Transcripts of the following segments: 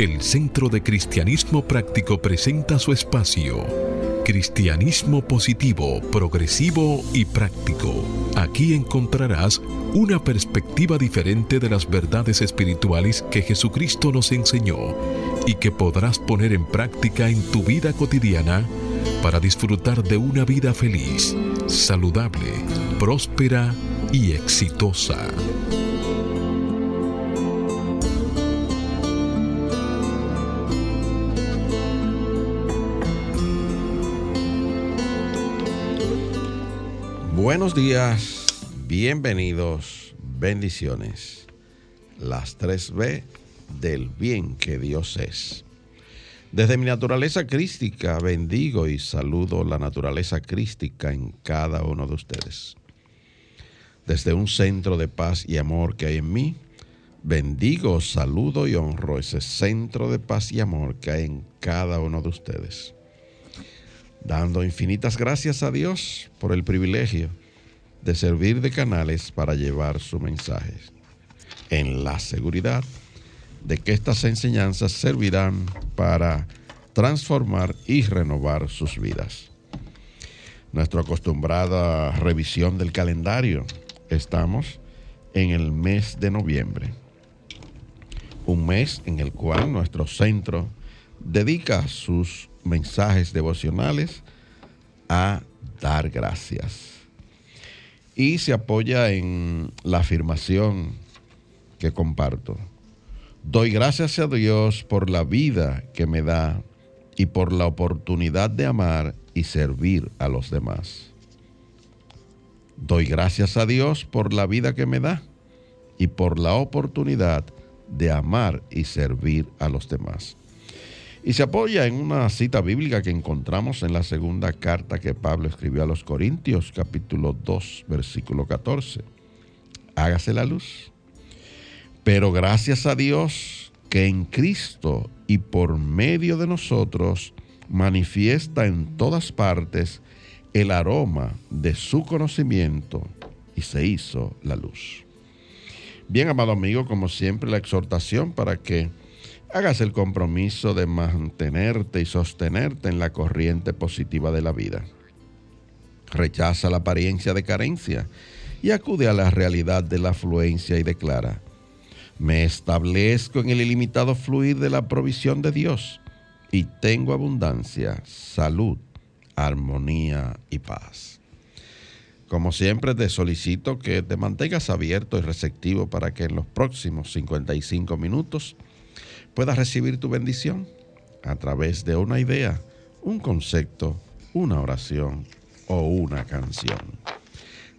el Centro de Cristianismo Práctico presenta su espacio. Cristianismo positivo, progresivo y práctico. Aquí encontrarás una perspectiva diferente de las verdades espirituales que Jesucristo nos enseñó y que podrás poner en práctica en tu vida cotidiana para disfrutar de una vida feliz, saludable, próspera y exitosa. Buenos días, bienvenidos, bendiciones. Las 3B del bien que Dios es. Desde mi naturaleza crística bendigo y saludo la naturaleza crística en cada uno de ustedes. Desde un centro de paz y amor que hay en mí, bendigo, saludo y honro ese centro de paz y amor que hay en cada uno de ustedes. Dando infinitas gracias a Dios por el privilegio de servir de canales para llevar su mensaje, en la seguridad de que estas enseñanzas servirán para transformar y renovar sus vidas. Nuestra acostumbrada revisión del calendario, estamos en el mes de noviembre, un mes en el cual nuestro centro dedica sus mensajes devocionales a dar gracias. Y se apoya en la afirmación que comparto Doy gracias a Dios por la vida que me da y por la oportunidad de amar y servir a los demás. Doy gracias a Dios por la vida que me da y por la oportunidad de amar y servir a los demás. Y se apoya en una cita bíblica que encontramos en la segunda carta que Pablo escribió a los Corintios, capítulo 2, versículo 14. Hágase la luz pero gracias a Dios que en Cristo y por medio de nosotros manifiesta en todas partes el aroma de su conocimiento y se hizo la luz. Bien, amado amigo, como siempre la exhortación para que hagas el compromiso de mantenerte y sostenerte en la corriente positiva de la vida. Rechaza la apariencia de carencia y acude a la realidad de la afluencia y declara, me establezco en el ilimitado fluir de la provisión de Dios y tengo abundancia, salud, armonía y paz. Como siempre te solicito que te mantengas abierto y receptivo para que en los próximos 55 minutos puedas recibir tu bendición a través de una idea, un concepto, una oración o una canción.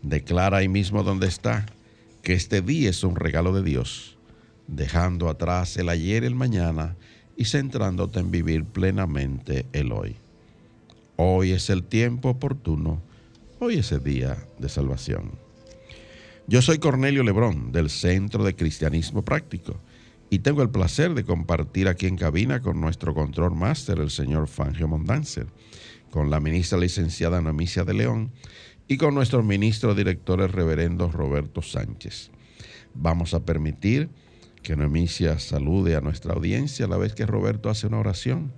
Declara ahí mismo donde está que este día es un regalo de Dios dejando atrás el ayer y el mañana y centrándote en vivir plenamente el hoy. Hoy es el tiempo oportuno, hoy es el día de salvación. Yo soy Cornelio Lebrón del Centro de Cristianismo Práctico y tengo el placer de compartir aquí en cabina con nuestro control máster, el señor Fangio Mondanzer, con la ministra licenciada Namicia de León y con nuestro ministro director, el reverendo Roberto Sánchez. Vamos a permitir que Noemicia salude a nuestra audiencia a la vez que Roberto hace una oración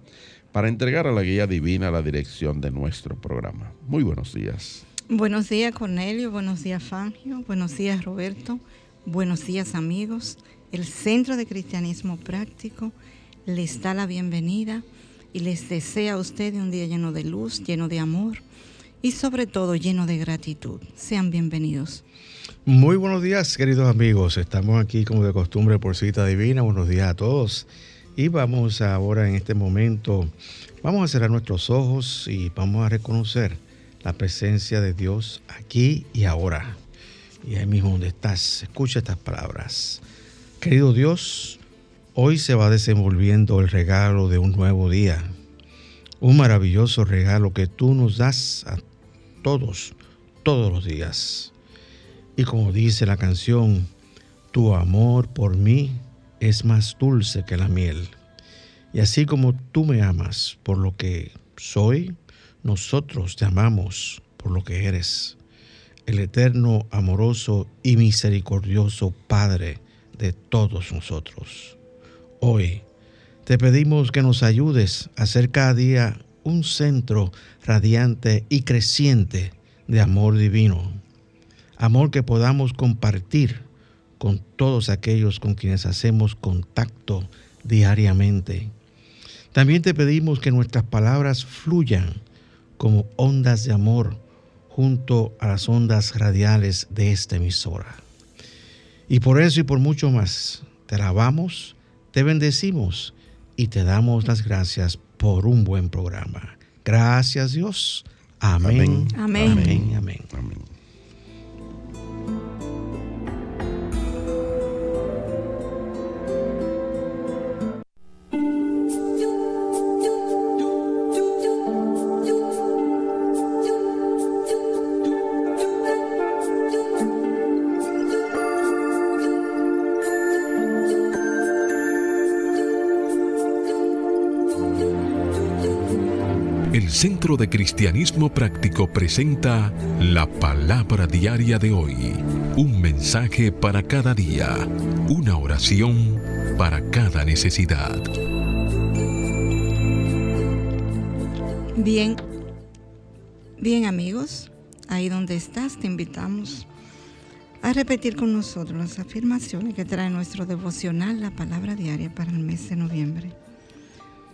para entregar a la guía divina la dirección de nuestro programa. Muy buenos días. Buenos días Cornelio, buenos días Fangio, buenos días Roberto, buenos días amigos. El Centro de Cristianismo Práctico les da la bienvenida y les desea a usted un día lleno de luz, lleno de amor y sobre todo lleno de gratitud. Sean bienvenidos. Muy buenos días, queridos amigos. Estamos aquí como de costumbre por cita divina. Buenos días a todos. Y vamos ahora en este momento, vamos a cerrar nuestros ojos y vamos a reconocer la presencia de Dios aquí y ahora. Y ahí mismo donde estás, escucha estas palabras. Querido Dios, hoy se va desenvolviendo el regalo de un nuevo día. Un maravilloso regalo que tú nos das a todos, todos los días. Y como dice la canción, tu amor por mí es más dulce que la miel. Y así como tú me amas por lo que soy, nosotros te amamos por lo que eres. El eterno, amoroso y misericordioso Padre de todos nosotros. Hoy Te pedimos que nos ayudes a ser cada día un centro radiante y creciente de amor divino. Amor que podamos compartir con todos aquellos con quienes hacemos contacto diariamente. También te pedimos que nuestras palabras fluyan como ondas de amor junto a las ondas radiales de esta emisora. Y por eso y por mucho más, te alabamos, te bendecimos y te damos las gracias por un buen programa. Gracias Dios. Amén. Amén. Amén. Amén. Centro de Cristianismo Práctico presenta la palabra diaria de hoy. Un mensaje para cada día. Una oración para cada necesidad. Bien, bien amigos, ahí donde estás te invitamos a repetir con nosotros las afirmaciones que trae nuestro devocional, la palabra diaria para el mes de noviembre.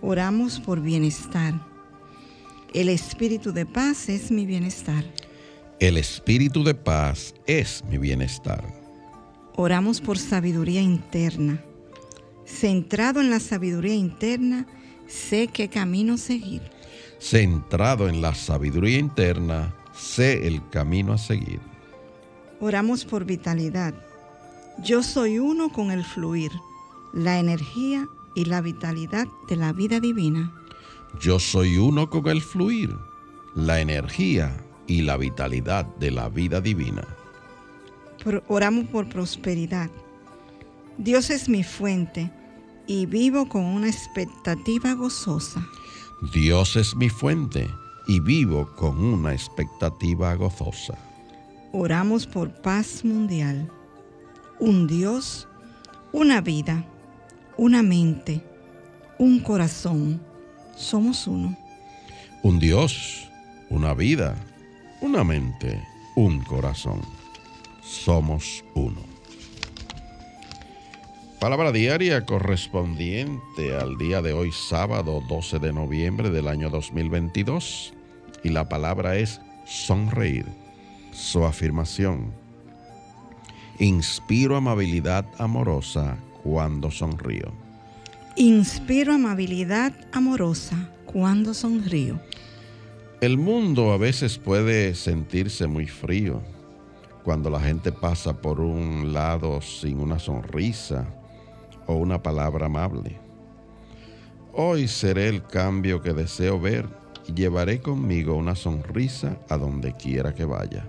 Oramos por bienestar. El espíritu de paz es mi bienestar. El espíritu de paz es mi bienestar. Oramos por sabiduría interna. Centrado en la sabiduría interna, sé qué camino seguir. Centrado en la sabiduría interna, sé el camino a seguir. Oramos por vitalidad. Yo soy uno con el fluir, la energía y la vitalidad de la vida divina. Yo soy uno con el fluir, la energía y la vitalidad de la vida divina. Por- oramos por prosperidad. Dios es mi fuente y vivo con una expectativa gozosa. Dios es mi fuente y vivo con una expectativa gozosa. Oramos por paz mundial. Un Dios, una vida, una mente, un corazón. Somos uno. Un Dios, una vida, una mente, un corazón. Somos uno. Palabra diaria correspondiente al día de hoy, sábado 12 de noviembre del año 2022. Y la palabra es sonreír. Su afirmación. Inspiro amabilidad amorosa cuando sonrío. Inspiro amabilidad amorosa cuando sonrío. El mundo a veces puede sentirse muy frío cuando la gente pasa por un lado sin una sonrisa o una palabra amable. Hoy seré el cambio que deseo ver y llevaré conmigo una sonrisa a donde quiera que vaya.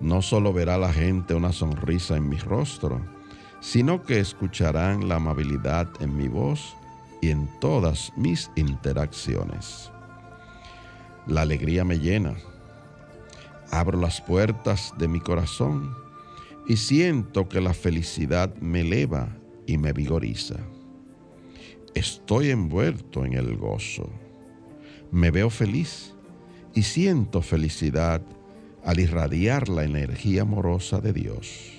No solo verá la gente una sonrisa en mi rostro, sino que escucharán la amabilidad en mi voz y en todas mis interacciones. La alegría me llena. Abro las puertas de mi corazón y siento que la felicidad me eleva y me vigoriza. Estoy envuelto en el gozo. Me veo feliz y siento felicidad al irradiar la energía amorosa de Dios.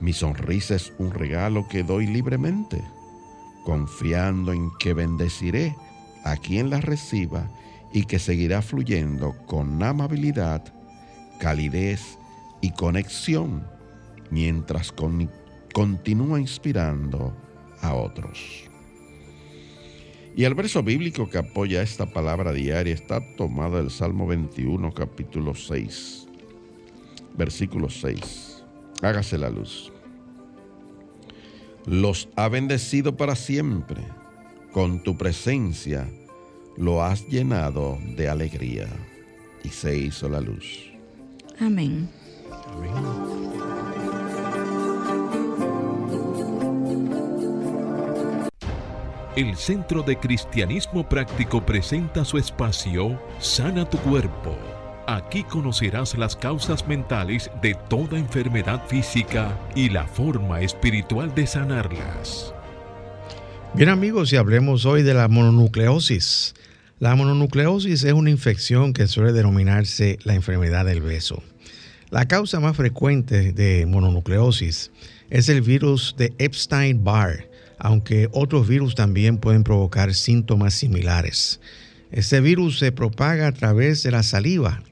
Mi sonrisa es un regalo que doy libremente, confiando en que bendeciré a quien la reciba y que seguirá fluyendo con amabilidad, calidez y conexión mientras con- continúa inspirando a otros. Y el verso bíblico que apoya esta palabra diaria está tomado del Salmo 21, capítulo 6, versículo 6. Hágase la luz. Los ha bendecido para siempre. Con tu presencia lo has llenado de alegría. Y se hizo la luz. Amén. El Centro de Cristianismo Práctico presenta su espacio Sana tu Cuerpo. Aquí conocerás las causas mentales de toda enfermedad física y la forma espiritual de sanarlas. Bien amigos, y hablemos hoy de la mononucleosis. La mononucleosis es una infección que suele denominarse la enfermedad del beso. La causa más frecuente de mononucleosis es el virus de Epstein-Barr, aunque otros virus también pueden provocar síntomas similares. Este virus se propaga a través de la saliva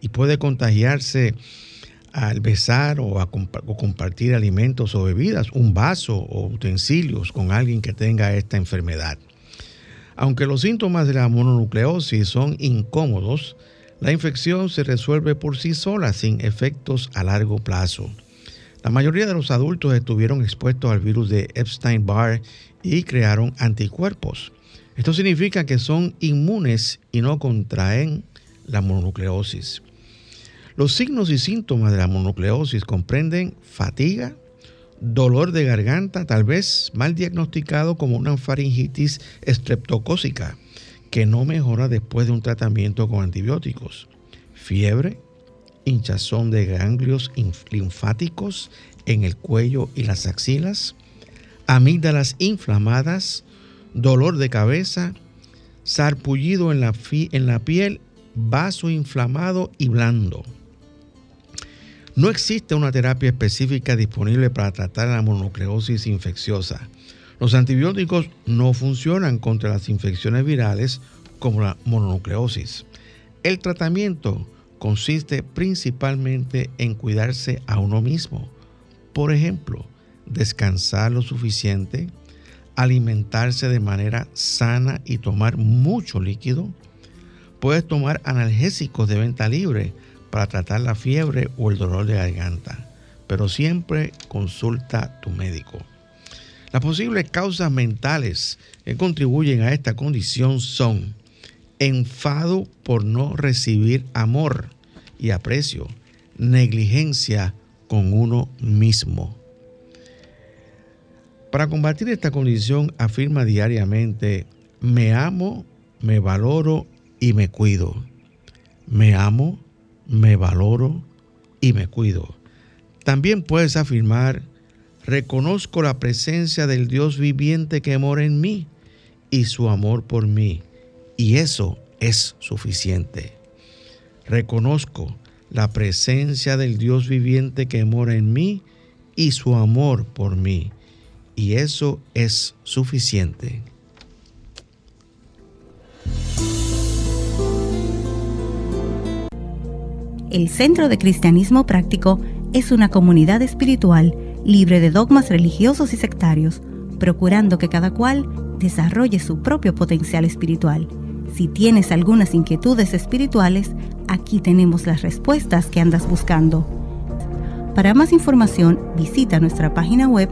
y puede contagiarse al besar o, a compartir alimentos o bebidas, un vaso o utensilios con alguien que tenga esta enfermedad. Aunque los síntomas de la mononucleosis son incómodos, la infección se resuelve por sí sola sin efectos a largo plazo. La mayoría de los adultos estuvieron expuestos al virus de Epstein-Barr y crearon anticuerpos. Esto significa que son inmunes y no contraen la mononucleosis. Los signos y síntomas de la mononucleosis comprenden fatiga, dolor de garganta, tal vez mal diagnosticado como una faringitis estreptocócica, que no mejora después de un tratamiento con antibióticos, fiebre, hinchazón de ganglios linfáticos en el cuello y las axilas, amígdalas inflamadas, dolor de cabeza, sarpullido en la, en la piel, vaso inflamado y blando. No existe una terapia específica disponible para tratar la mononucleosis infecciosa. Los antibióticos no funcionan contra las infecciones virales como la mononucleosis. El tratamiento consiste principalmente en cuidarse a uno mismo. Por ejemplo, descansar lo suficiente, alimentarse de manera sana y tomar mucho líquido. Puedes tomar analgésicos de venta libre para tratar la fiebre o el dolor de garganta, pero siempre consulta a tu médico. Las posibles causas mentales que contribuyen a esta condición son enfado por no recibir amor y aprecio, negligencia con uno mismo. Para combatir esta condición afirma diariamente, me amo, me valoro y me cuido. Me amo, me valoro y me cuido. También puedes afirmar, reconozco la presencia del Dios viviente que mora en mí y su amor por mí. Y eso es suficiente. Reconozco la presencia del Dios viviente que mora en mí y su amor por mí. Y eso es suficiente. El Centro de Cristianismo Práctico es una comunidad espiritual libre de dogmas religiosos y sectarios, procurando que cada cual desarrolle su propio potencial espiritual. Si tienes algunas inquietudes espirituales, aquí tenemos las respuestas que andas buscando. Para más información, visita nuestra página web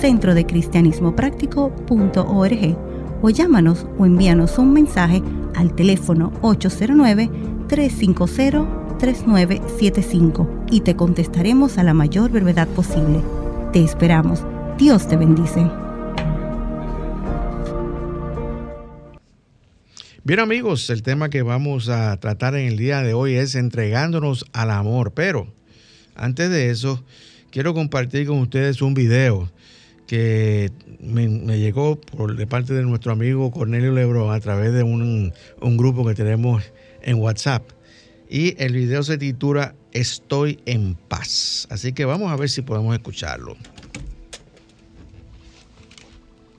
centrodecristianismopráctico.org o llámanos o envíanos un mensaje al teléfono 809 350 3975 y te contestaremos a la mayor brevedad posible. Te esperamos. Dios te bendice. Bien amigos, el tema que vamos a tratar en el día de hoy es entregándonos al amor, pero antes de eso quiero compartir con ustedes un video que me, llegó por de parte de nuestro amigo Cornelio Lebro a través de un, un grupo que tenemos en WhatsApp y el video se titula Estoy en paz. Así que vamos a ver si podemos escucharlo.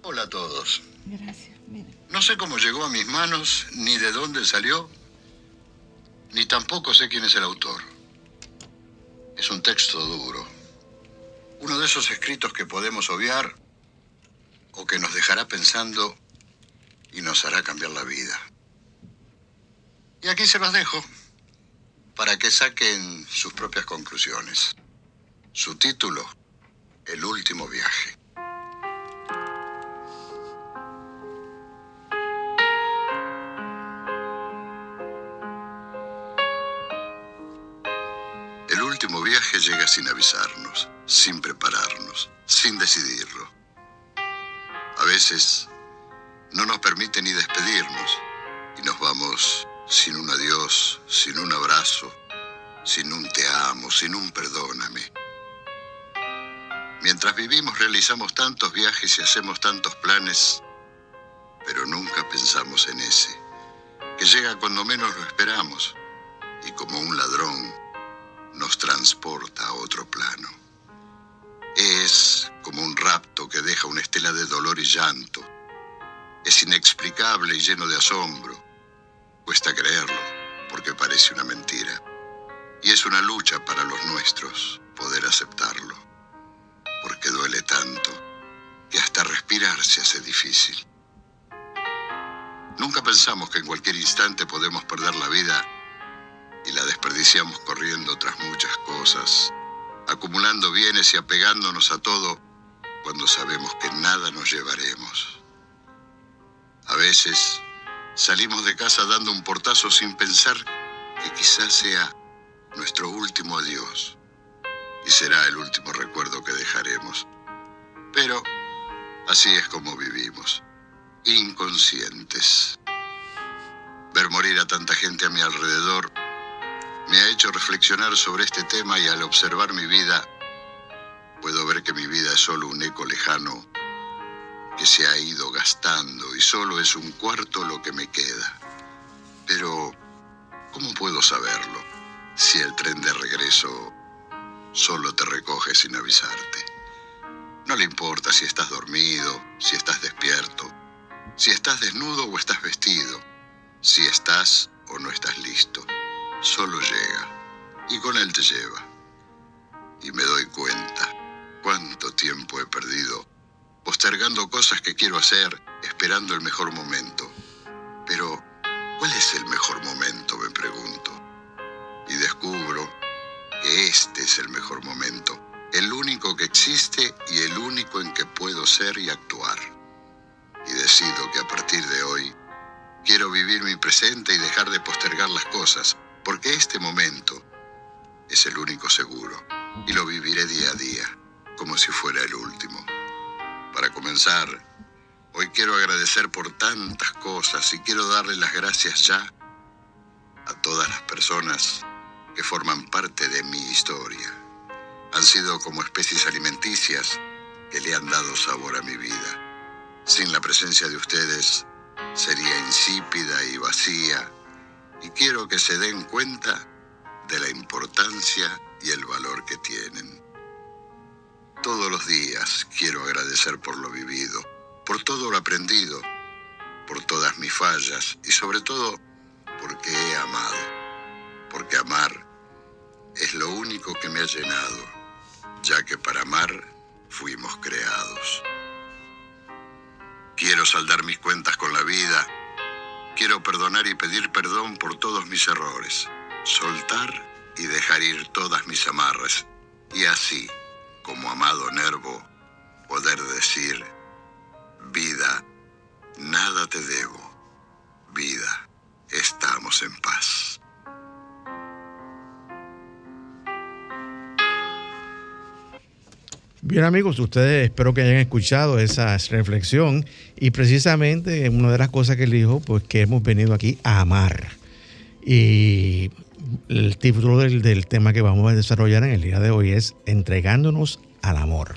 Hola a todos. Gracias. No sé cómo llegó a mis manos, ni de dónde salió, ni tampoco sé quién es el autor. Es un texto duro. Uno de esos escritos que podemos obviar o que nos dejará pensando y nos hará cambiar la vida. Y aquí se los dejo para que saquen sus propias conclusiones. Su título, El último viaje. El último viaje llega sin avisarnos, sin prepararnos, sin decidirlo. A veces no nos permite ni despedirnos y nos vamos sin un adiós, sin un abrazo, sin un te amo, sin un perdóname. Mientras vivimos realizamos tantos viajes y hacemos tantos planes pero nunca pensamos en ese, que llega cuando menos lo esperamos y como un ladrón nos transporta a otro plano. Es como un rapto que deja una estela de dolor y llanto. Es inexplicable y lleno de asombro. Cuesta creerlo porque parece una mentira. Y es una lucha para los nuestros poder aceptarlo. Porque duele tanto que hasta respirar se hace difícil. Nunca pensamos que en cualquier instante podemos perder la vida y la desperdiciamos corriendo tras muchas cosas, acumulando bienes y apegándonos a todo cuando sabemos que nada nos llevaremos. A veces salimos de casa dando un portazo sin pensar que quizás sea nuestro último adiós y será el último recuerdo que dejaremos. Pero así es como vivimos, inconscientes. Ver morir a tanta gente a mi alrededor me ha hecho reflexionar sobre este tema y al observar mi vida, puedo ver que mi vida es solo un eco lejano que se ha ido gastando y solo es un cuarto lo que me queda. Pero, ¿cómo puedo saberlo si el tren de regreso solo te recoge sin avisarte? No le importa si estás dormido, si estás despierto, si estás desnudo o estás vestido, si estás o no estás listo solo llega y con él te lleva. Y me doy cuenta cuánto tiempo he perdido postergando cosas que quiero hacer, esperando el mejor momento. Pero, ¿cuál es el mejor momento? me pregunto. Y descubro que este es el mejor momento, el único que existe y el único en que puedo ser y actuar. Y decido que a partir de hoy quiero vivir mi presente y dejar de postergar las cosas, porque este momento es el único seguro y lo viviré día a día, como si fuera el último. Para comenzar, hoy quiero agradecer por tantas cosas y quiero darle las gracias ya a todas las personas que forman parte de mi historia. Han sido como especies alimenticias que le han dado sabor a mi vida. Sin la presencia de ustedes, sería insípida y vacía y quiero que se den cuenta de la importancia y el valor que tienen. Todos los días quiero agradecer por lo vivido, por todo lo aprendido, por todas mis fallas y sobre todo porque he amado, porque amar es lo único que me ha llenado, ya que para amar fuimos creados. Quiero saldar mis cuentas con la vida Quiero perdonar y pedir perdón por todos mis errores, soltar y dejar ir todas mis amarras, y así, como amado Nervo, poder decir, vida, nada te debo, vida, estamos en paz. Bien amigos, ustedes espero que hayan escuchado esa reflexión y precisamente una de las cosas que dijo, pues que hemos venido aquí a amar. Y el título del, tema que vamos a desarrollar en el día de hoy es Entregándonos al amor.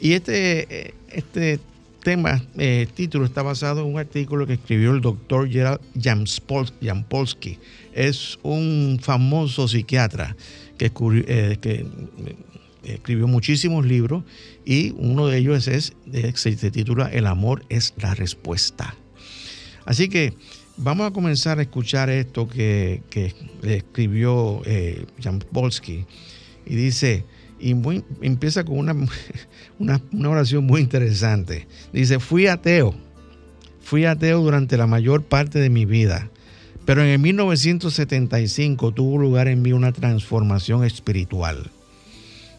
Y este, este tema, eh, título, está basado en un artículo que escribió el doctor Gerald Jampolsky. Es un famoso psiquiatra que, eh, escribió muchísimos libros y uno de ellos es, se titula El amor es la respuesta. Así que vamos a comenzar a escuchar esto que, escribió eh, Jan y dice, y empieza con una, una, oración muy interesante. Dice, fui ateo, fui ateo durante la mayor parte de mi vida. Pero en el 1975 tuvo lugar en mí una transformación espiritual.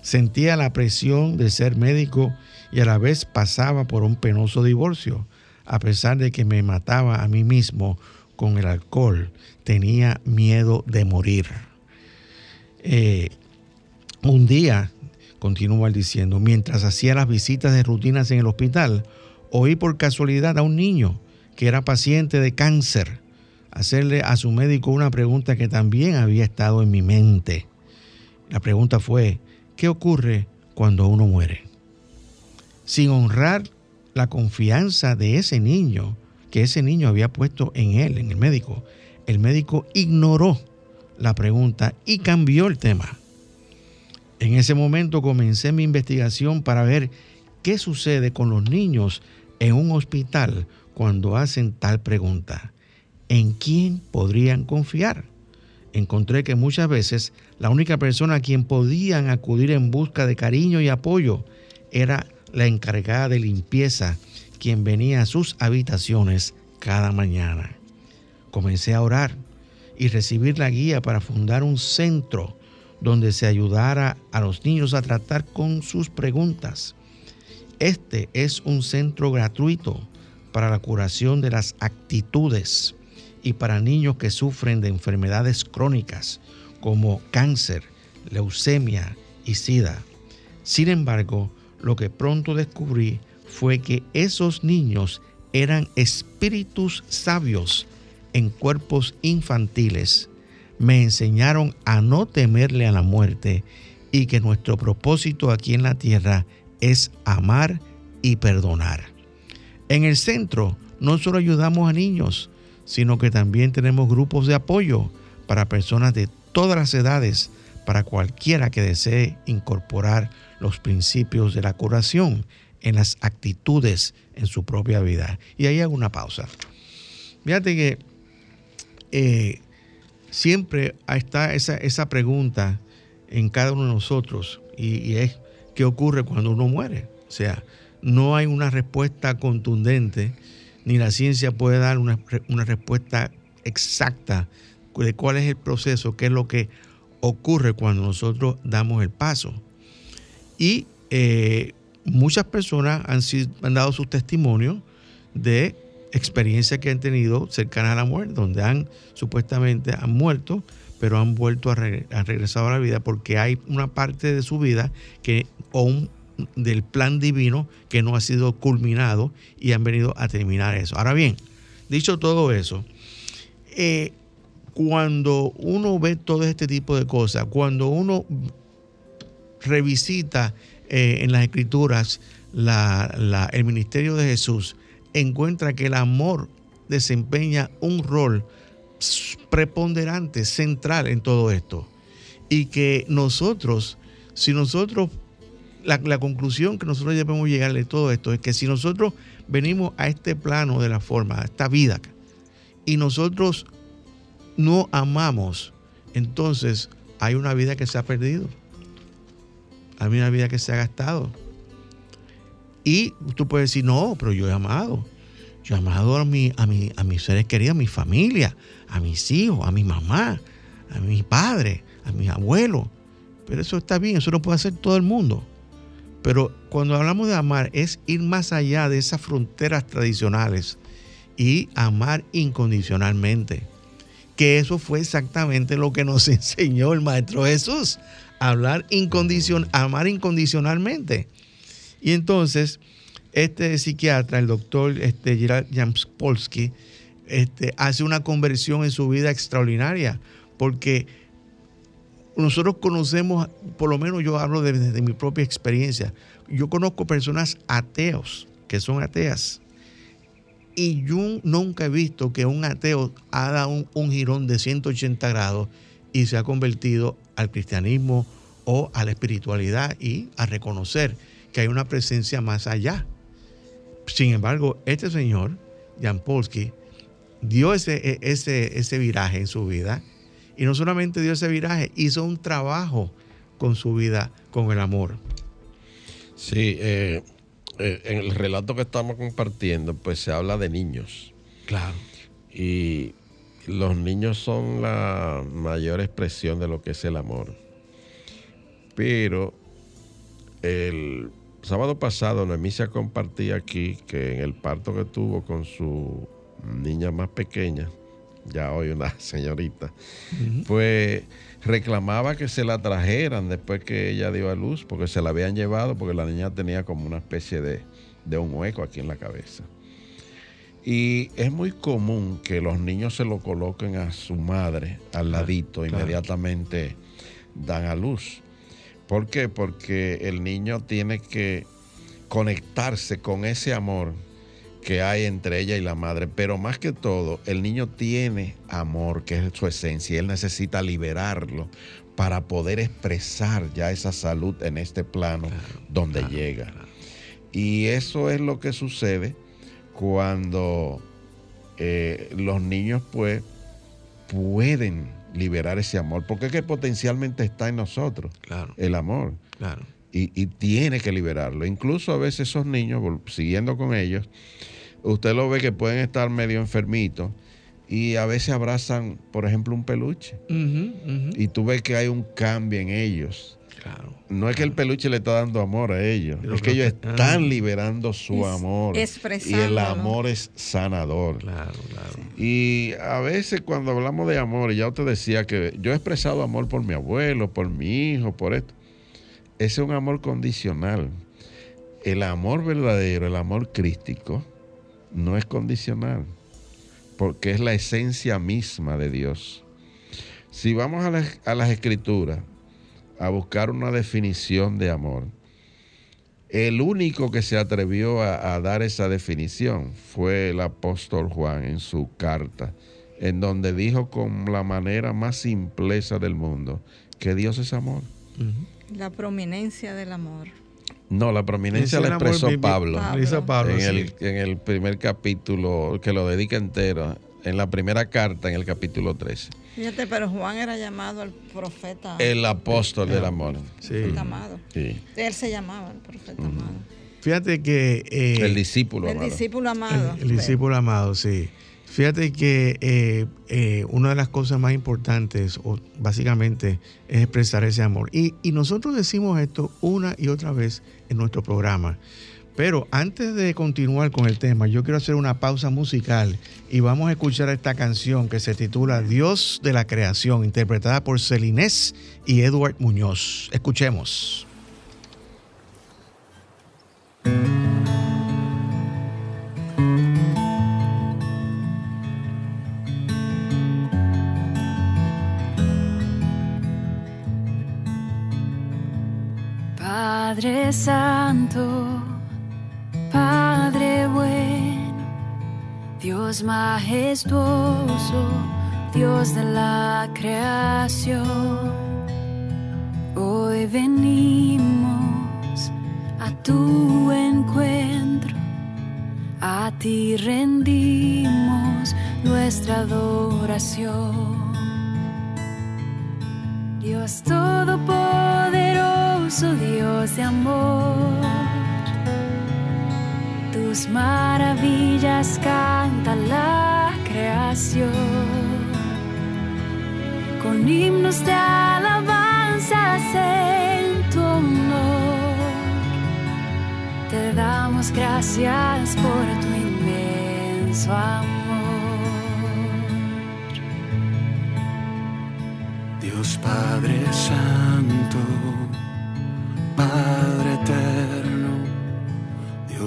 Sentía la presión de ser médico y a la vez pasaba por un penoso divorcio. A pesar de que me mataba a mí mismo con el alcohol, tenía miedo de morir. Eh, un día, continúa diciendo, mientras hacía las visitas de rutinas en el hospital, oí por casualidad a un niño que era paciente de cáncer hacerle a su médico una pregunta que también había estado en mi mente. La pregunta fue, ¿Qué ocurre cuando uno muere? Sin honrar la confianza de ese niño, que ese niño había puesto en él, en el médico. El médico ignoró la pregunta y cambió el tema. En ese momento comencé mi investigación para ver qué sucede con los niños en un hospital cuando hacen tal pregunta. ¿En quién podrían confiar? Encontré que muchas veces la única persona a quien podían acudir en busca de cariño y apoyo era la encargada de limpieza, quien venía a sus habitaciones cada mañana. Comencé a orar y recibir la guía para fundar un centro donde se ayudara a los niños a tratar con sus preguntas. Este es un centro gratuito para la curación de las actitudes y para niños que sufren de enfermedades crónicas como cáncer, leucemia y sida. Sin embargo, lo que pronto descubrí fue que esos niños eran espíritus sabios en cuerpos infantiles. Me enseñaron a no temerle a la muerte y que nuestro propósito aquí en la tierra es amar y perdonar. En el centro no solo ayudamos a niños, sino que también tenemos grupos de apoyo para personas de todas las edades, para cualquiera que desee incorporar los principios de la curación en las actitudes en su propia vida. Y ahí hago una pausa. Fíjate que eh, siempre está esa, esa, pregunta en cada uno de nosotros y, y, es qué ocurre cuando uno muere. O sea, no hay una respuesta contundente, ni la ciencia puede dar una, una respuesta exacta de cuál es el proceso, qué es lo que ocurre cuando nosotros damos el paso. Y eh, muchas personas han, han, dado sus testimonios de experiencias que han tenido cercanas a la muerte, donde han supuestamente han muerto, pero han vuelto a, han regresado a la vida porque hay una parte de su vida que o del plan divino que no ha sido culminado y han venido a terminar eso. Ahora bien, dicho todo eso, eh, cuando uno ve todo este tipo de cosas, cuando uno revisita eh, en las escrituras el ministerio de Jesús, encuentra que el amor desempeña un rol preponderante, central en todo esto. Y que nosotros, si nosotros, la, la conclusión que nosotros debemos llegar de todo esto es que si nosotros venimos a este plano de la forma, a esta vida, y nosotros no amamos, entonces hay una vida que se ha perdido. Hay una vida que se ha gastado. Y tú puedes decir, no, pero yo he amado. Yo he amado a, mi, a, mi, a mis seres queridos, a mi familia, a mis hijos, a mi mamá, a mi padre, a mis abuelos. Pero eso está bien, eso lo puede hacer todo el mundo. Pero cuando hablamos de amar es ir más allá de esas fronteras tradicionales y amar incondicionalmente que eso fue exactamente lo que nos enseñó el Maestro Jesús, hablar incondicion, amar incondicionalmente. Y entonces, este psiquiatra, el doctor este, Jampolsky, este, hace una conversión en su vida extraordinaria, porque nosotros conocemos, por lo menos yo hablo desde de mi propia experiencia, yo conozco personas ateos, que son ateas, y yo nunca he visto que un ateo haga un, un girón de 180 grados y se ha convertido al cristianismo o a la espiritualidad y a reconocer que hay una presencia más allá. Sin embargo, este señor, Jan Polsky, dio ese, e, ese, ese viraje en su vida y no solamente dio ese viraje, hizo un trabajo con su vida, con el amor. Sí, eh, eh, en el relato que estamos compartiendo, pues se habla de niños. Claro. Y los niños son la mayor expresión de lo que es el amor. Pero el sábado pasado Noemí se compartía aquí que en el parto que tuvo con su niña más pequeña, ya hoy una señorita, pues reclamaba que se la trajeran después que ella dio a luz, porque se la habían llevado, porque la niña tenía como una especie de, un hueco aquí en la cabeza. Y es muy común que los niños se lo coloquen a su madre al ladito, inmediatamente dan a luz. ¿Por qué? Porque el niño tiene que conectarse con ese amor que hay entre ella y la madre, pero más que todo, el niño tiene amor, que es su esencia, y él necesita liberarlo para poder expresar ya esa salud en este plano donde llega. Y eso es lo que sucede cuando eh, los niños pues pueden liberar ese amor, porque es que potencialmente está en nosotros, claro. el amor. Claro. Y, y, tiene que liberarlo. Incluso a veces esos niños, siguiendo con ellos, usted lo ve que pueden estar medio enfermitos y a veces abrazan, por ejemplo, un peluche. Y tú ves que hay un cambio en ellos. Claro. No es que el peluche le está dando amor a ellos, es que ellos están liberando su amor. Y el amor es sanador. Claro, claro. Y a veces cuando hablamos de amor, y ya usted decía que yo he expresado amor por mi abuelo, por mi hijo, por esto. Ese es un amor condicional. El amor verdadero, el amor crístico, no es condicional, porque es la esencia misma de Dios. Si vamos a, la, a las escrituras a buscar una definición de amor, el único que se atrevió a, a, dar esa definición fue el apóstol Juan en su carta, en donde dijo con la manera más simpleza del mundo que Dios es amor. Uh -huh. La prominencia del amor. No, la prominencia la expresó Pablo, Pablo. Pablo en, sí. el, en, el, primer capítulo, que lo dedica entero, en la primera carta, en el capítulo 13. Fíjate, pero Juan era llamado el profeta. El apóstol del amor. Sí. El profeta amado. Sí. Él se llamaba el profeta uh -huh. amado. Fíjate que... Eh, el discípulo el amado. Discípulo amado. El, el discípulo amado, sí. Fíjate que eh, eh, una de las cosas más importantes, o básicamente, es expresar ese amor. Y, y, nosotros decimos esto una y otra vez en nuestro programa. Pero antes de continuar con el tema, yo quiero hacer una pausa musical y vamos a escuchar esta canción que se titula Dios de la Creación, interpretada por Celinés y Edward Muñoz. Escuchemos. Padre Santo, Padre bueno, Dios majestuoso, Dios de la creación. Hoy venimos a tu encuentro, a ti rendimos nuestra adoración. Dios Todopoderoso, Dios de amor, tus maravillas canta la creación. Con himnos de alabanzas en tu honor, te damos gracias por tu inmenso amor. Dios Padre Santo, Padre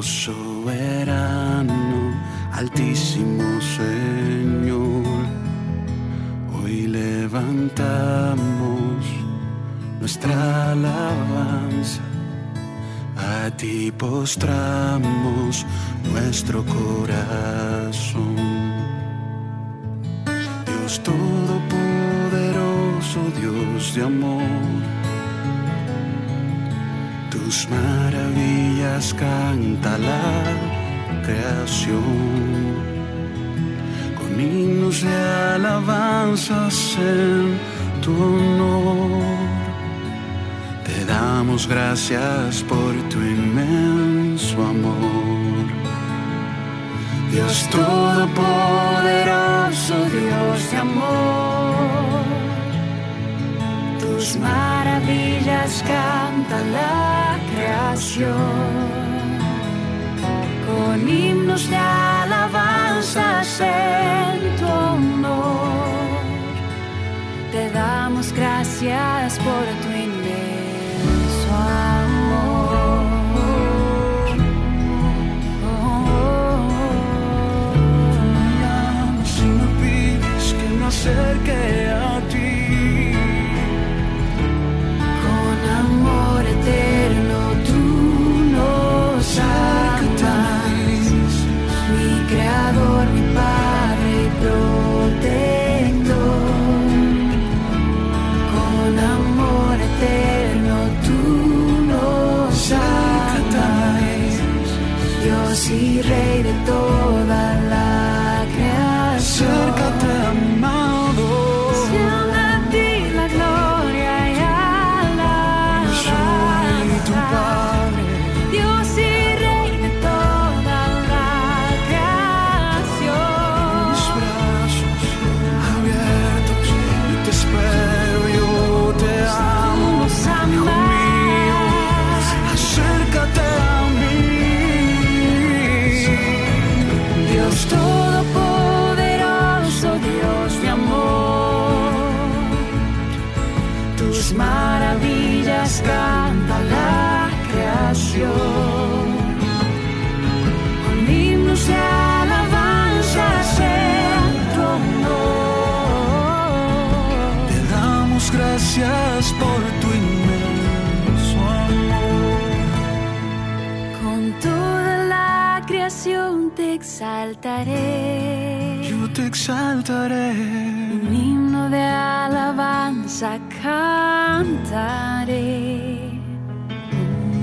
Soberano, Altísimo Señor, hoy levantamos nuestra alabanza, a ti postramos nuestro corazón. Dios Todopoderoso, Dios de amor, tus maravillas canta la creación, con himnos de alabanzas en tu honor. Te damos gracias por tu inmenso amor. Dios Todopoderoso, Dios de amor, tus maravillas canta la creación. Con himnos de alabanzas en tu honor, te damos gracias por tu inmenso amor. Si no pides que exaltaré. Yo te exaltaré. Un himno de alabanza cantaré.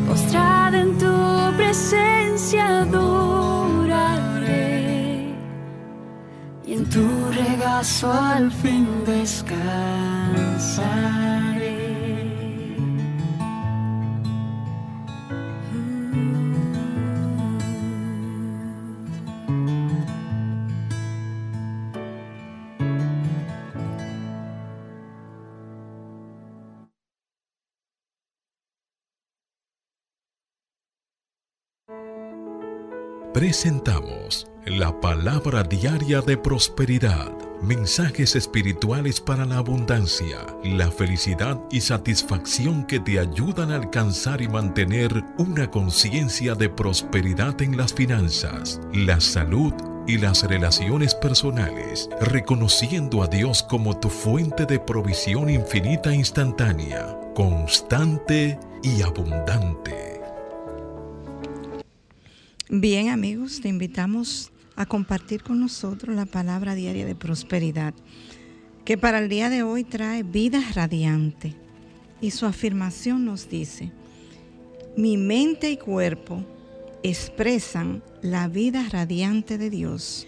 Postrada en tu presencia adoraré. Y en tu regazo al fin descansaré. Presentamos la palabra diaria de prosperidad, mensajes espirituales para la abundancia, la felicidad y satisfacción que te ayudan a alcanzar y mantener una conciencia de prosperidad en las finanzas, la salud y las relaciones personales, reconociendo a Dios como tu fuente de provisión infinita instantánea, constante y abundante. Bien amigos, te invitamos a compartir con nosotros la palabra diaria de prosperidad, que para el día de hoy trae vida radiante. Y su afirmación nos dice, mi mente y cuerpo expresan la vida radiante de Dios.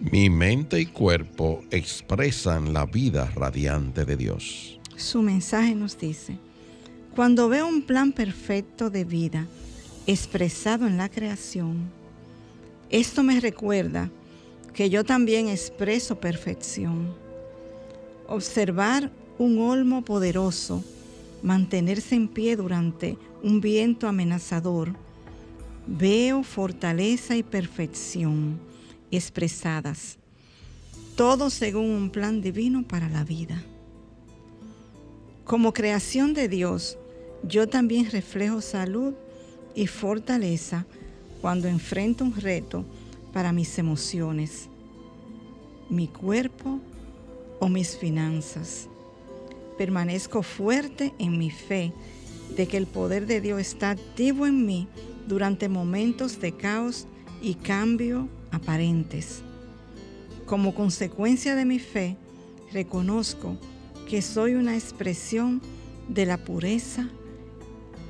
Mi mente y cuerpo expresan la vida radiante de Dios. Su mensaje nos dice, cuando veo un plan perfecto de vida expresado en la creación, esto me recuerda que yo también expreso perfección. Observar un olmo poderoso mantenerse en pie durante un viento amenazador, veo fortaleza y perfección expresadas, todo según un plan divino para la vida. Como creación de Dios, yo también reflejo salud y fortaleza cuando enfrento un reto para mis emociones, mi cuerpo o mis finanzas. Permanezco fuerte en mi fe de que el poder de Dios está activo en mí durante momentos de caos y cambio aparentes. Como consecuencia de mi fe, reconozco que soy una expresión de la pureza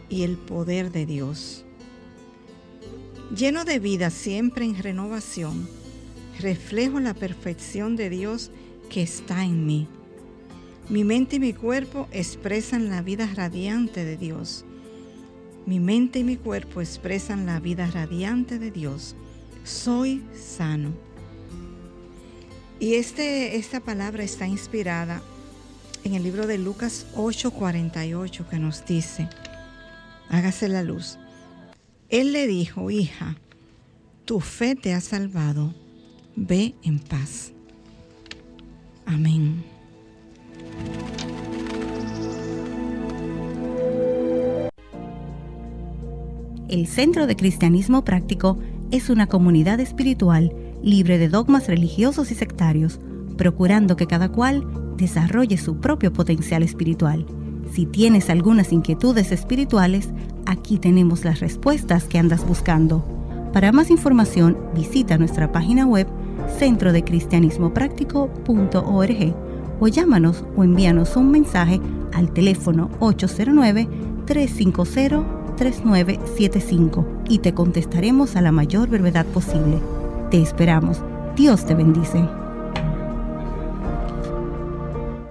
y el poder de Dios. Lleno de vida siempre en renovación, reflejo la perfección de Dios que está en mí. Mi mente y mi cuerpo expresan la vida radiante de Dios. Mi mente y mi cuerpo expresan la vida radiante de Dios. Soy sano. Y este, esta palabra está inspirada en el libro de Lucas 8:48 que nos dice, hágase la luz. Él le dijo, hija, tu fe te ha salvado, ve en paz. Amén. El Centro de Cristianismo Práctico es una comunidad espiritual libre de dogmas religiosos y sectarios, procurando que cada cual desarrolle su propio potencial espiritual. Si tienes algunas inquietudes espirituales, aquí tenemos las respuestas que andas buscando. Para más información, visita nuestra página web centrodecristianismopráctico.org o llámanos o envíanos un mensaje al teléfono 809 350 3975 y te contestaremos a la mayor brevedad posible. Te esperamos. Dios te bendice.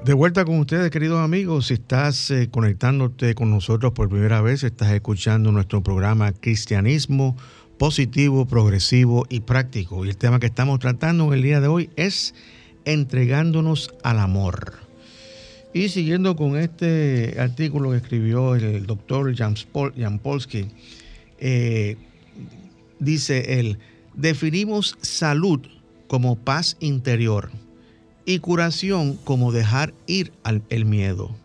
De vuelta con ustedes, queridos amigos. Si estás eh, conectándote con nosotros por primera vez, estás escuchando nuestro programa Cristianismo positivo, progresivo y práctico. Y el tema que estamos tratando en el día de hoy es entregándonos al amor. Y siguiendo con este artículo que escribió el doctor Jan, Polsky, eh, dice él, definimos salud como paz interior y curación como dejar ir al, el miedo.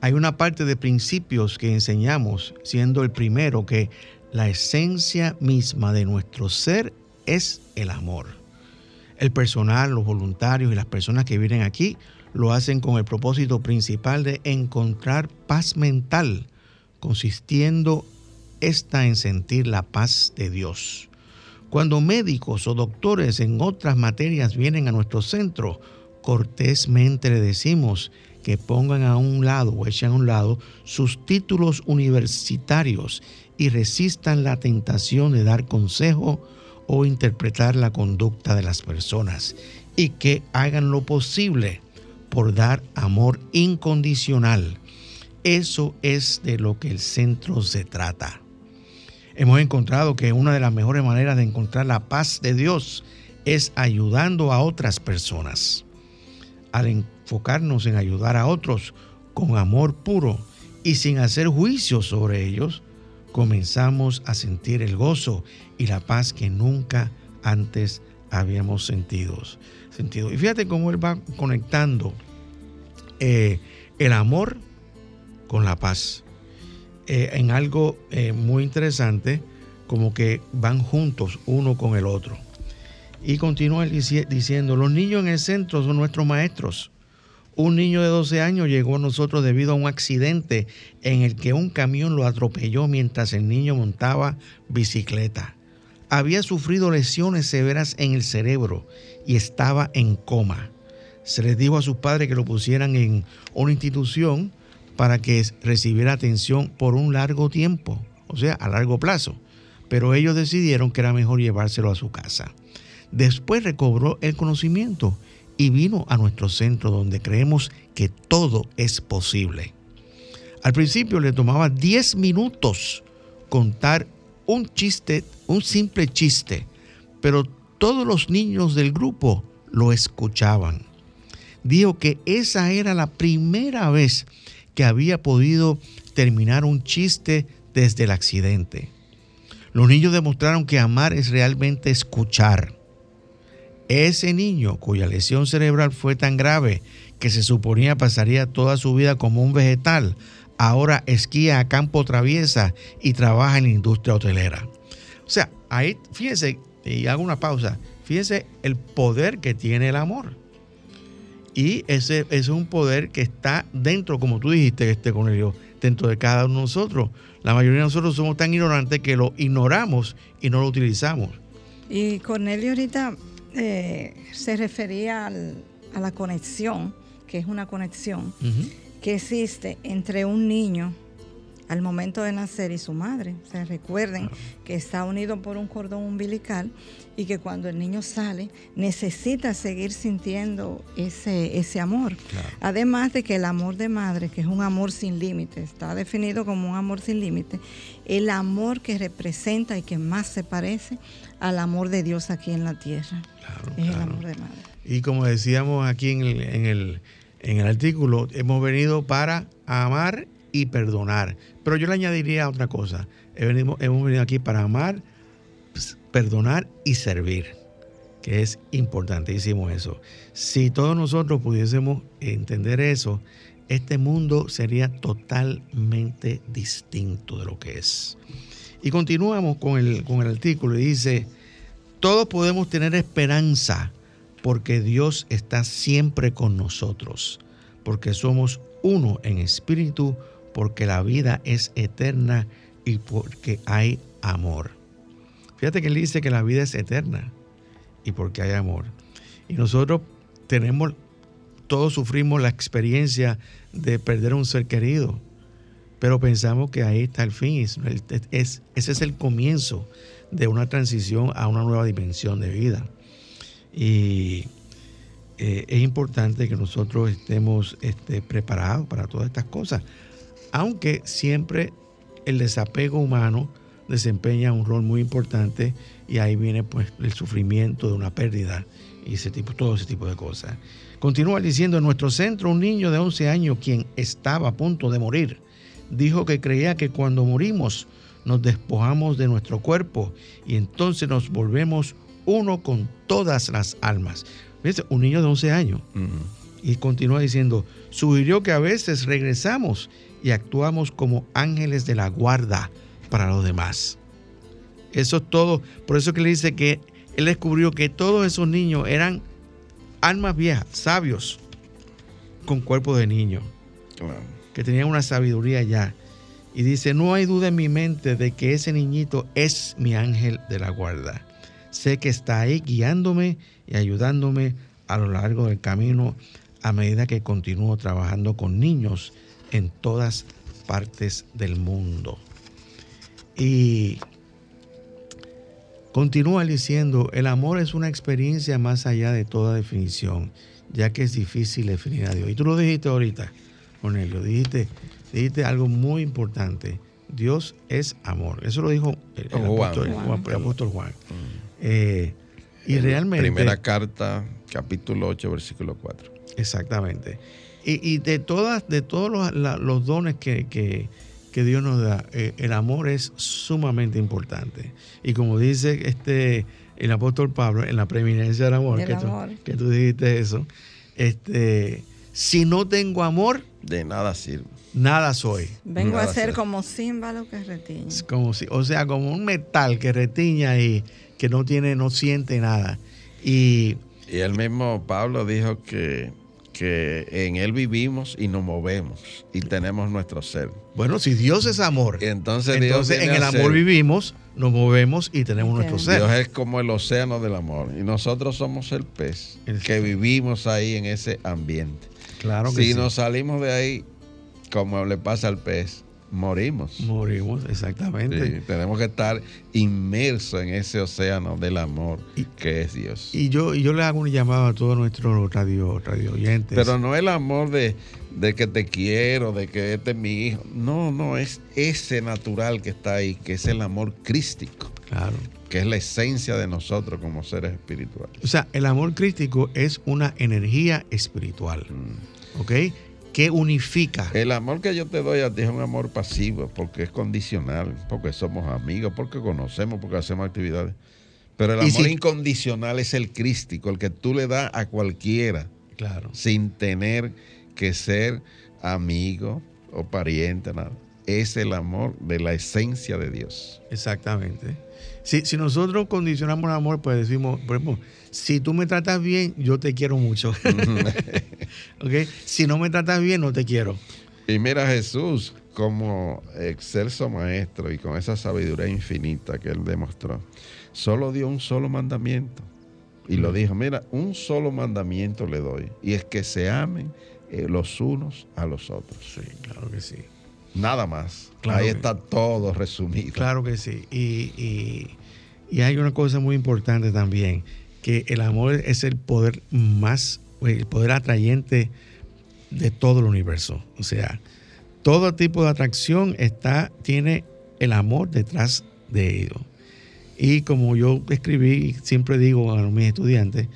Hay una parte de principios que enseñamos, siendo el primero que la esencia misma de nuestro ser es el amor. El personal, los voluntarios y las personas que vienen aquí lo hacen con el propósito principal de encontrar paz mental, consistiendo esta en sentir la paz de Dios. Cuando médicos o doctores en otras materias vienen a nuestro centro, cortésmente le decimos que pongan a un lado o echen a un lado sus títulos universitarios y resistan la tentación de dar consejo o interpretar la conducta de las personas y que hagan lo posible por dar amor incondicional. Eso es de lo que el centro se trata. Hemos encontrado que una de las mejores maneras de encontrar la paz de Dios es ayudando a otras personas. Al enfocarnos en ayudar a otros con amor puro y sin hacer juicio sobre ellos, comenzamos a sentir el gozo y la paz que nunca antes habíamos sentido. sentido. Y fíjate cómo él va conectando eh, el amor con la paz. Eh, en algo eh, muy interesante, como que van juntos uno con el otro. Y continúa diciendo, los niños en el centro son nuestros maestros. Un niño de 12 años llegó a nosotros debido a un accidente en el que un camión lo atropelló mientras el niño montaba bicicleta. Había sufrido lesiones severas en el cerebro y estaba en coma. Se les dijo a sus padres que lo pusieran en una institución para que recibiera atención por un largo tiempo, o sea, a largo plazo. Pero ellos decidieron que era mejor llevárselo a su casa. Después recobró el conocimiento y vino a nuestro centro donde creemos que todo es posible. Al principio le tomaba 10 minutos contar un chiste, un simple chiste, pero todos los niños del grupo lo escuchaban. Dijo que esa era la primera vez que había podido terminar un chiste desde el accidente. Los niños demostraron que amar es realmente escuchar. Ese niño cuya lesión cerebral fue tan grave que se suponía pasaría toda su vida como un vegetal, ahora esquía a campo traviesa y trabaja en la industria hotelera. O sea, ahí fíjense, y hago una pausa, fíjense el poder que tiene el amor. Y ese, es un poder que está dentro, como tú dijiste, este Cornelio, dentro de cada uno de nosotros. La mayoría de nosotros somos tan ignorantes que lo ignoramos y no lo utilizamos. Y Cornelio ahorita eh, se refería a la conexión, que es una conexión que existe entre un niño al momento de nacer y su madre. O sea, recuerden que está unido por un cordón umbilical y que cuando el niño sale necesita seguir sintiendo ese, ese amor. Además de que el amor de madre, que es un amor sin límite, está definido como un amor sin límite, el amor que representa y que más se parece al amor de Dios aquí en la tierra. es el amor de madre. Y como decíamos aquí en el, en el, en el artículo, hemos venido para amar y perdonar. Pero yo le añadiría otra cosa. Hemos venido aquí para amar, pues, perdonar y servir, que es importantísimo eso. Si todos nosotros pudiésemos entender eso, este mundo sería totalmente distinto de lo que es. Y continuamos con el, con el artículo y dice, todos podemos tener esperanza porque Dios está siempre con nosotros, porque somos uno en espíritu, porque la vida es eterna y porque hay amor. Fíjate que él dice que la vida es eterna y porque hay amor. Y nosotros tenemos, todos sufrimos la experiencia de perder a un ser querido. pero pensamos que ahí está el fin. Es, es- ese es el comienzo de una transición a una nueva dimensión de vida. Y eh, es importante que nosotros estemos este, preparados para todas estas cosas, aunque siempre el desapego humano desempeña un rol muy importante y ahí viene pues el sufrimiento de una pérdida y ese tipo, todo ese tipo de cosas. Continúa diciendo, en nuestro centro un niño de 11 años quien estaba a punto de morir, dijo que creía que cuando morimos nos despojamos de nuestro cuerpo y entonces nos volvemos uno con todas las almas. Fíjense, Un niño de 11 años. Y continúa diciendo, sugirió que a veces regresamos y actuamos como ángeles de la guarda para los demás. Eso es todo. Por eso que le dice que él descubrió que todos esos niños eran almas viejas, sabios, con cuerpo de niño, que tenían una sabiduría ya. Y dice, no hay duda en mi mente de que ese niñito es mi ángel de la guarda. Sé que está ahí guiándome y ayudándome a lo largo del camino a medida que continúo trabajando con niños en todas partes del mundo. Y continúa diciendo, el amor es una experiencia más allá de toda definición, ya que es difícil definir a Dios. Y tú lo dijiste ahorita, Cornelio, dijiste, dijiste algo muy importante. Dios es amor. Eso lo dijo el, el Juan. apóstol Juan. Juan, el apóstol Juan. Eh, y realmente... Primera carta, capítulo 8, versículo 4. Exactamente. Y, y de todas, de todos los, la- los dones que, que- que Dios nos da, eh, el amor es sumamente importante. Y como dice este el apóstol Pablo en la preeminencia del amor, Del que, tú, que tú dijiste eso, este, si no tengo amor, De nada sirve. nada soy. Vengo Nada a ser como címbalo que retiñe. Es como si, o sea, como un metal que retiña y que no tiene, no siente nada. Y Y el mismo Pablo dijo que, que en él vivimos y nos movemos y tenemos nuestro ser. bueno, si Dios es amor, Entonces, Dios en el amor ser- vivimos, nos movemos y tenemos nuestro ser. Dios es como el océano del amor y nosotros somos el pez El- que vivimos ahí en ese ambiente. Claro que si sí. nos salimos de ahí, como le pasa al pez, morimos. Morimos, exactamente. Sí, tenemos que estar inmersos en ese océano del amor Y- que es Dios. Y yo, y yo le hago un llamado a todos nuestros radio, radio oyentes. Pero no el amor de, de que te quiero, de que este es mi hijo. No, no, es ese natural que está ahí, que es el amor crístico, Claro. que es la esencia de nosotros como seres espirituales. O sea, el amor crístico es una energía espiritual, Mm. ¿ok? Que unifica. El amor que yo te doy a ti es un amor pasivo, porque es condicional, porque somos amigos, porque conocemos, porque hacemos actividades. Pero el amor si- incondicional es el crístico, el que tú le das a cualquiera, Claro. sin tener que ser amigo o pariente, nada. Es el amor de la esencia de Dios. Exactamente. Si, si nosotros condicionamos el amor, pues decimos, por ejemplo, si tú me tratas bien, yo te quiero mucho. ¿Ok? Si no me tratas bien, no te quiero. Y mira Jesús como excelso maestro y con esa sabiduría infinita que él demostró. Solo dio un solo mandamiento. Y lo dijo, mira, un solo mandamiento le doy. Y es que se amen eh, los unos a los otros. Sí, claro que sí. Nada más. Claro Ahí que- está todo resumido. Claro que sí. Y, y- y hay una cosa muy importante también, que el amor es el poder más, el poder atrayente de todo el universo. O sea, todo tipo de atracción está, tiene el amor detrás de ello. Y como yo escribí, siempre digo a mis estudiantes,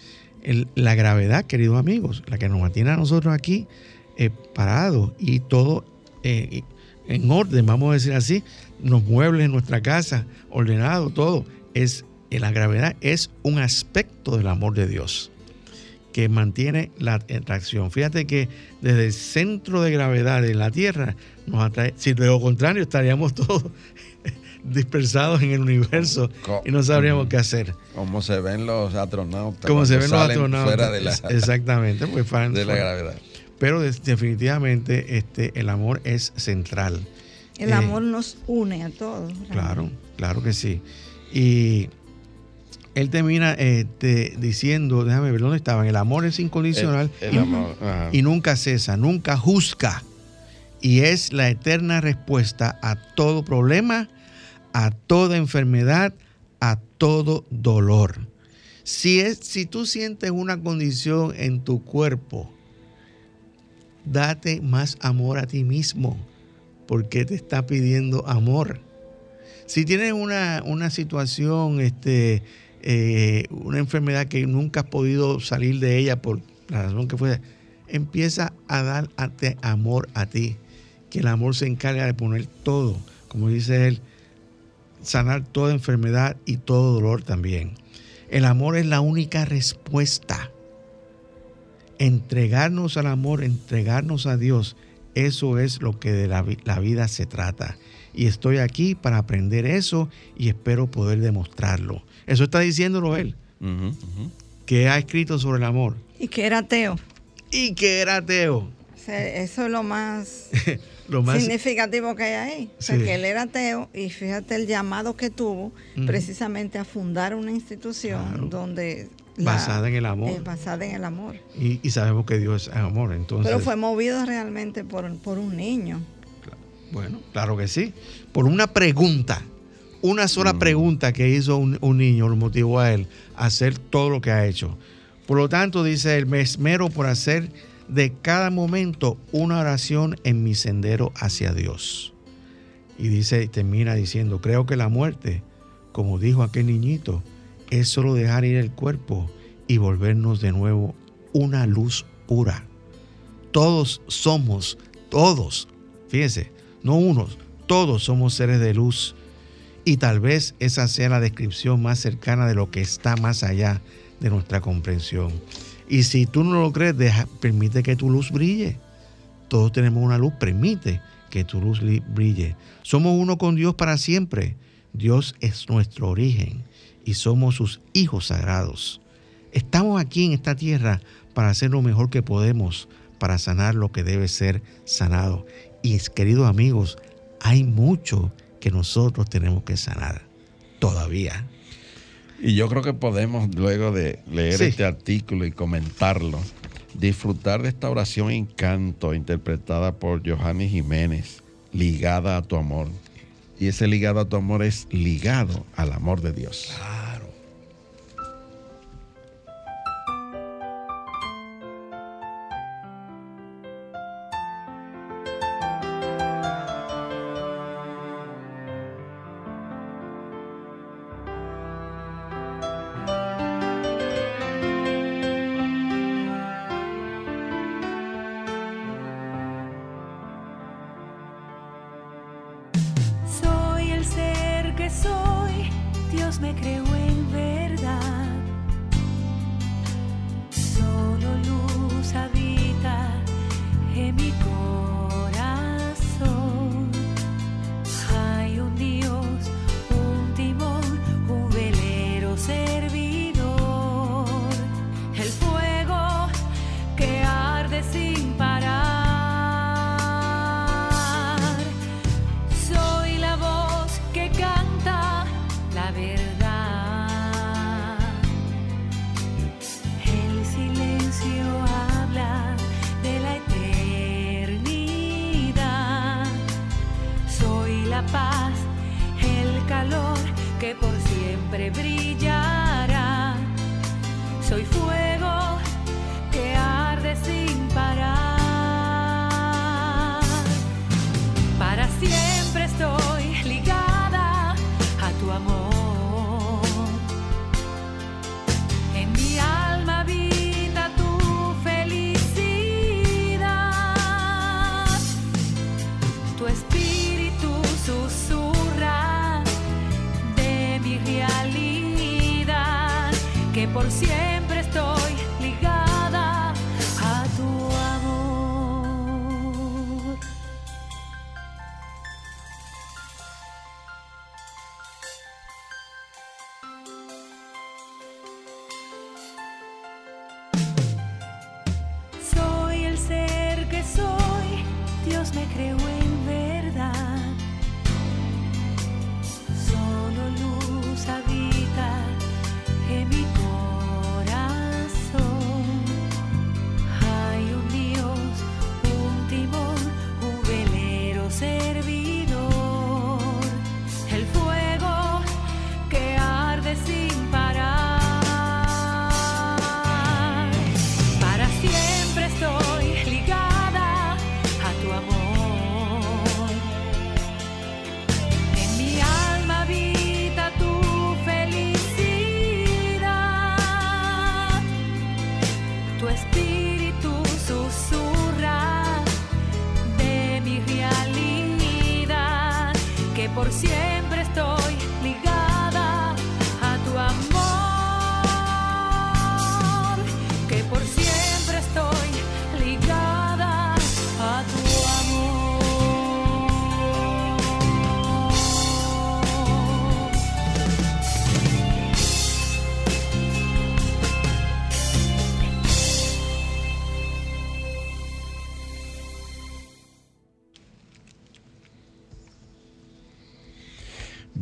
el- la gravedad, queridos amigos, la que nos mantiene a nosotros aquí eh, parados y todo eh, en orden, vamos a decir así, los muebles en nuestra casa, ordenado, todo, es eh, la gravedad es un aspecto del amor de Dios que mantiene la atracción. Fíjate que desde el centro de gravedad de la Tierra nos atrae, si de lo contrario estaríamos todos dispersados en el universo Co- y no sabríamos qué hacer. Como se ven los astronautas. Como se ven los astronautas. Fuera de la, Exactamente, pues fan- de la gravedad. Pero definitivamente este, el amor es central. El Eh, amor nos une a todos. Claro, claro que sí. Y él termina este, diciendo, déjame ver dónde estaban, el amor es incondicional El, el y, amor. y nunca cesa, nunca juzga. y es la eterna respuesta a todo problema, a toda enfermedad, a todo dolor. Si, es, si tú sientes una condición en tu cuerpo, date más amor a ti mismo, porque te está pidiendo amor. Si tienes una, una situación, este, eh, una enfermedad que nunca has podido salir de ella por la razón que fuera, empieza a darte amor a ti, que el amor se encarga de poner todo, como dice él, sanar toda enfermedad y todo dolor también. El amor es la única respuesta. Entregarnos al amor, entregarnos a Dios, eso es lo que de la, vida se trata. Y estoy aquí para aprender eso y espero poder demostrarlo. Eso está diciéndolo él, que ha escrito sobre el amor. Y que era ateo. Y que era ateo. eso es lo más, lo más significativo que hay ahí. que él era ateo y fíjate el llamado que tuvo precisamente a fundar una institución donde basada en el amor. Eh, basada en el amor. Y, sabemos que Dios es amor, entonces. Pero fue movido realmente por, un niño. Bueno, claro que sí. Por una pregunta, una sola mm. pregunta que hizo un, niño lo motivó a él a hacer todo lo que ha hecho. Por lo tanto, dice él, me esmero por hacer de cada momento una oración en mi sendero hacia Dios. Y dice, termina diciendo, creo que la muerte, como dijo aquel niñito, es solo dejar ir el cuerpo y volvernos de nuevo una luz pura. Todos somos, todos, fíjense, no unos, todos somos seres de luz. Y tal vez esa sea la descripción más cercana de lo que está más allá de nuestra comprensión. Y si tú no lo crees, deja, permite que tu luz brille. Todos tenemos una luz, permite que tu luz brille. Somos uno con Dios para siempre. Dios es nuestro origen y somos sus hijos sagrados. Estamos aquí en esta tierra para hacer lo mejor que podemos, para sanar lo que debe ser sanado. Y queridos amigos, hay mucho que nosotros tenemos que sanar todavía. Y yo creo que podemos, luego de leer este artículo y comentarlo, disfrutar de esta oración en canto interpretada por Johannes Jiménez, ligada a tu amor. Y ese ligado a tu amor es ligado al amor de Dios.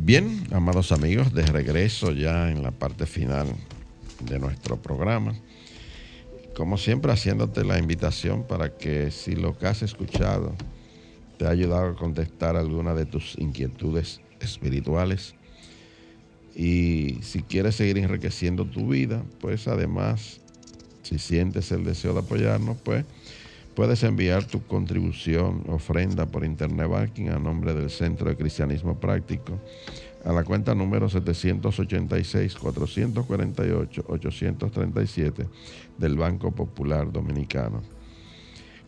Bien, amados amigos, de regreso ya en la parte final de nuestro programa. Como siempre, haciéndote la invitación para que si lo que has escuchado te ha ayudado a contestar alguna de tus inquietudes espirituales y si quieres seguir enriqueciendo tu vida, pues además, si sientes el deseo de apoyarnos, pues puedes enviar tu contribución, ofrenda por Internet Banking a nombre del Centro de Cristianismo Práctico a la cuenta número 786-448-837 del Banco Popular Dominicano.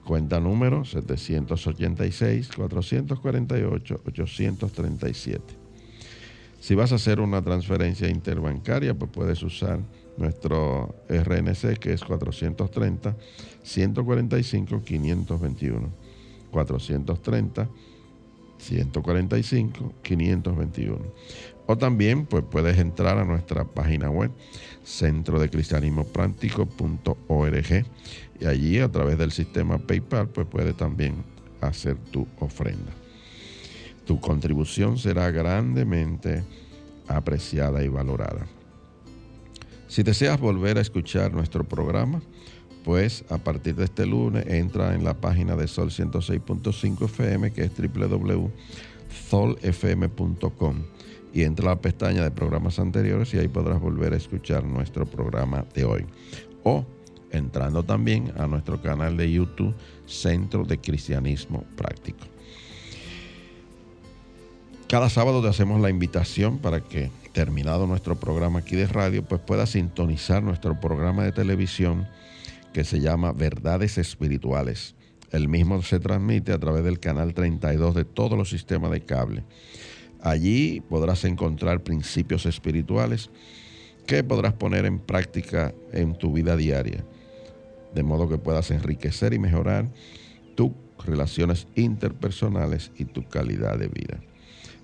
Cuenta número 786-448-837. Si vas a hacer una transferencia interbancaria, pues puedes usar nuestro RNC que es 430 145 521. 430 145 521. O también pues puedes entrar a nuestra página web centro y allí a través del sistema PayPal pues puedes también hacer tu ofrenda. Tu contribución será grandemente apreciada y valorada. Si deseas volver a escuchar nuestro programa, pues a partir de este lunes entra en la página de Sol 106.5 FM, que es www.solfm.com, y entra a la pestaña de programas anteriores y ahí podrás volver a escuchar nuestro programa de hoy. O entrando también a nuestro canal de YouTube, Centro de Cristianismo Práctico. Cada sábado te hacemos la invitación para que, terminado nuestro programa aquí de radio, pues puedas sintonizar nuestro programa de televisión que se llama Verdades Espirituales. El mismo se transmite a través del canal 32 de todos los sistemas de cable. Allí podrás encontrar principios espirituales que podrás poner en práctica en tu vida diaria, de modo que puedas enriquecer y mejorar tus relaciones interpersonales y tu calidad de vida.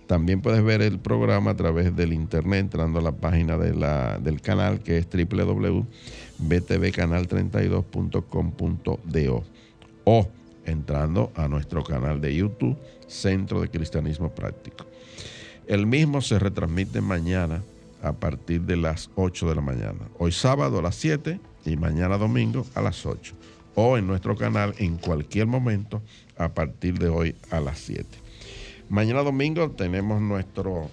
También puedes ver el programa a través del internet entrando a la página del canal que es www.btvcanal32.com.do o entrando a nuestro canal de YouTube Centro de Cristianismo Práctico. El mismo se retransmite mañana a partir de las 8 de la mañana. Hoy sábado a las 7 y mañana domingo a las 8. O en nuestro canal en cualquier momento a partir de hoy a las 7. Mañana domingo tenemos nuestro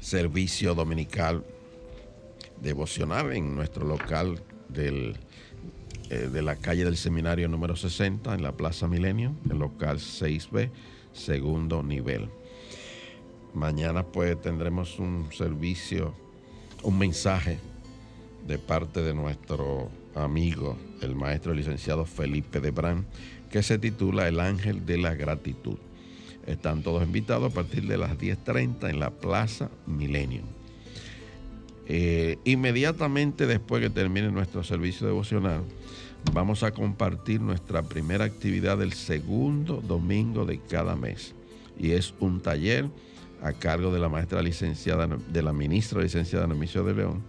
servicio dominical devocional en nuestro local del, eh, de la calle del seminario número 60 en la Plaza Milenio, el local 6B, segundo nivel. Mañana pues tendremos un servicio, un mensaje de parte de nuestro amigo, el maestro licenciado Felipe Debrán, que se titula El ángel de la gratitud. Están todos invitados a partir de las 10.30 en la Plaza Milenio. Eh, inmediatamente después que termine nuestro servicio devocional, vamos a compartir nuestra primera actividad del segundo domingo de cada mes. Y es un taller a cargo de la maestra licenciada, de la ministra licenciada Nemicio de León,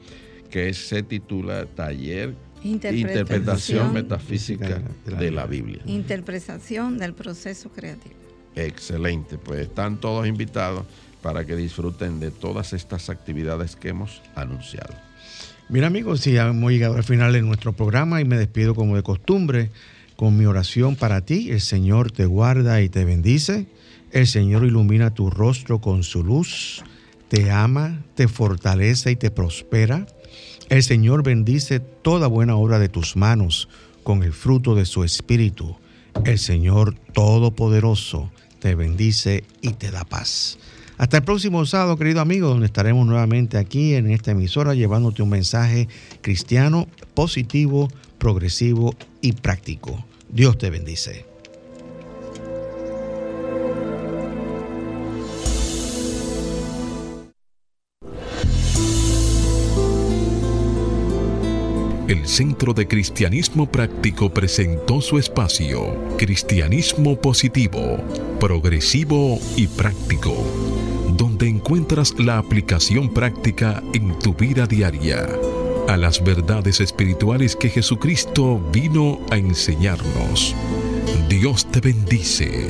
que se titula Taller Interpretación, Metafísica de la Biblia. Interpretación del proceso creativo. Excelente, pues están todos invitados para que disfruten de todas estas actividades que hemos anunciado. Mira amigos, si hemos llegado al final de nuestro programa y me despido como de costumbre con mi oración para ti. El Señor te guarda y te bendice. El Señor ilumina tu rostro con su luz. Te ama, te fortalece y te prospera. El Señor bendice toda buena obra de tus manos con el fruto de su espíritu. El Señor Todopoderoso te bendice y te da paz. Hasta el próximo sábado, querido amigo, donde estaremos nuevamente aquí en esta emisora llevándote un mensaje cristiano, positivo, progresivo y práctico. Dios te bendice. El Centro de Cristianismo Práctico presentó su espacio, Cristianismo Positivo, Progresivo y Práctico, donde encuentras la aplicación práctica en tu vida diaria a las verdades espirituales que Jesucristo vino a enseñarnos. Dios te bendice.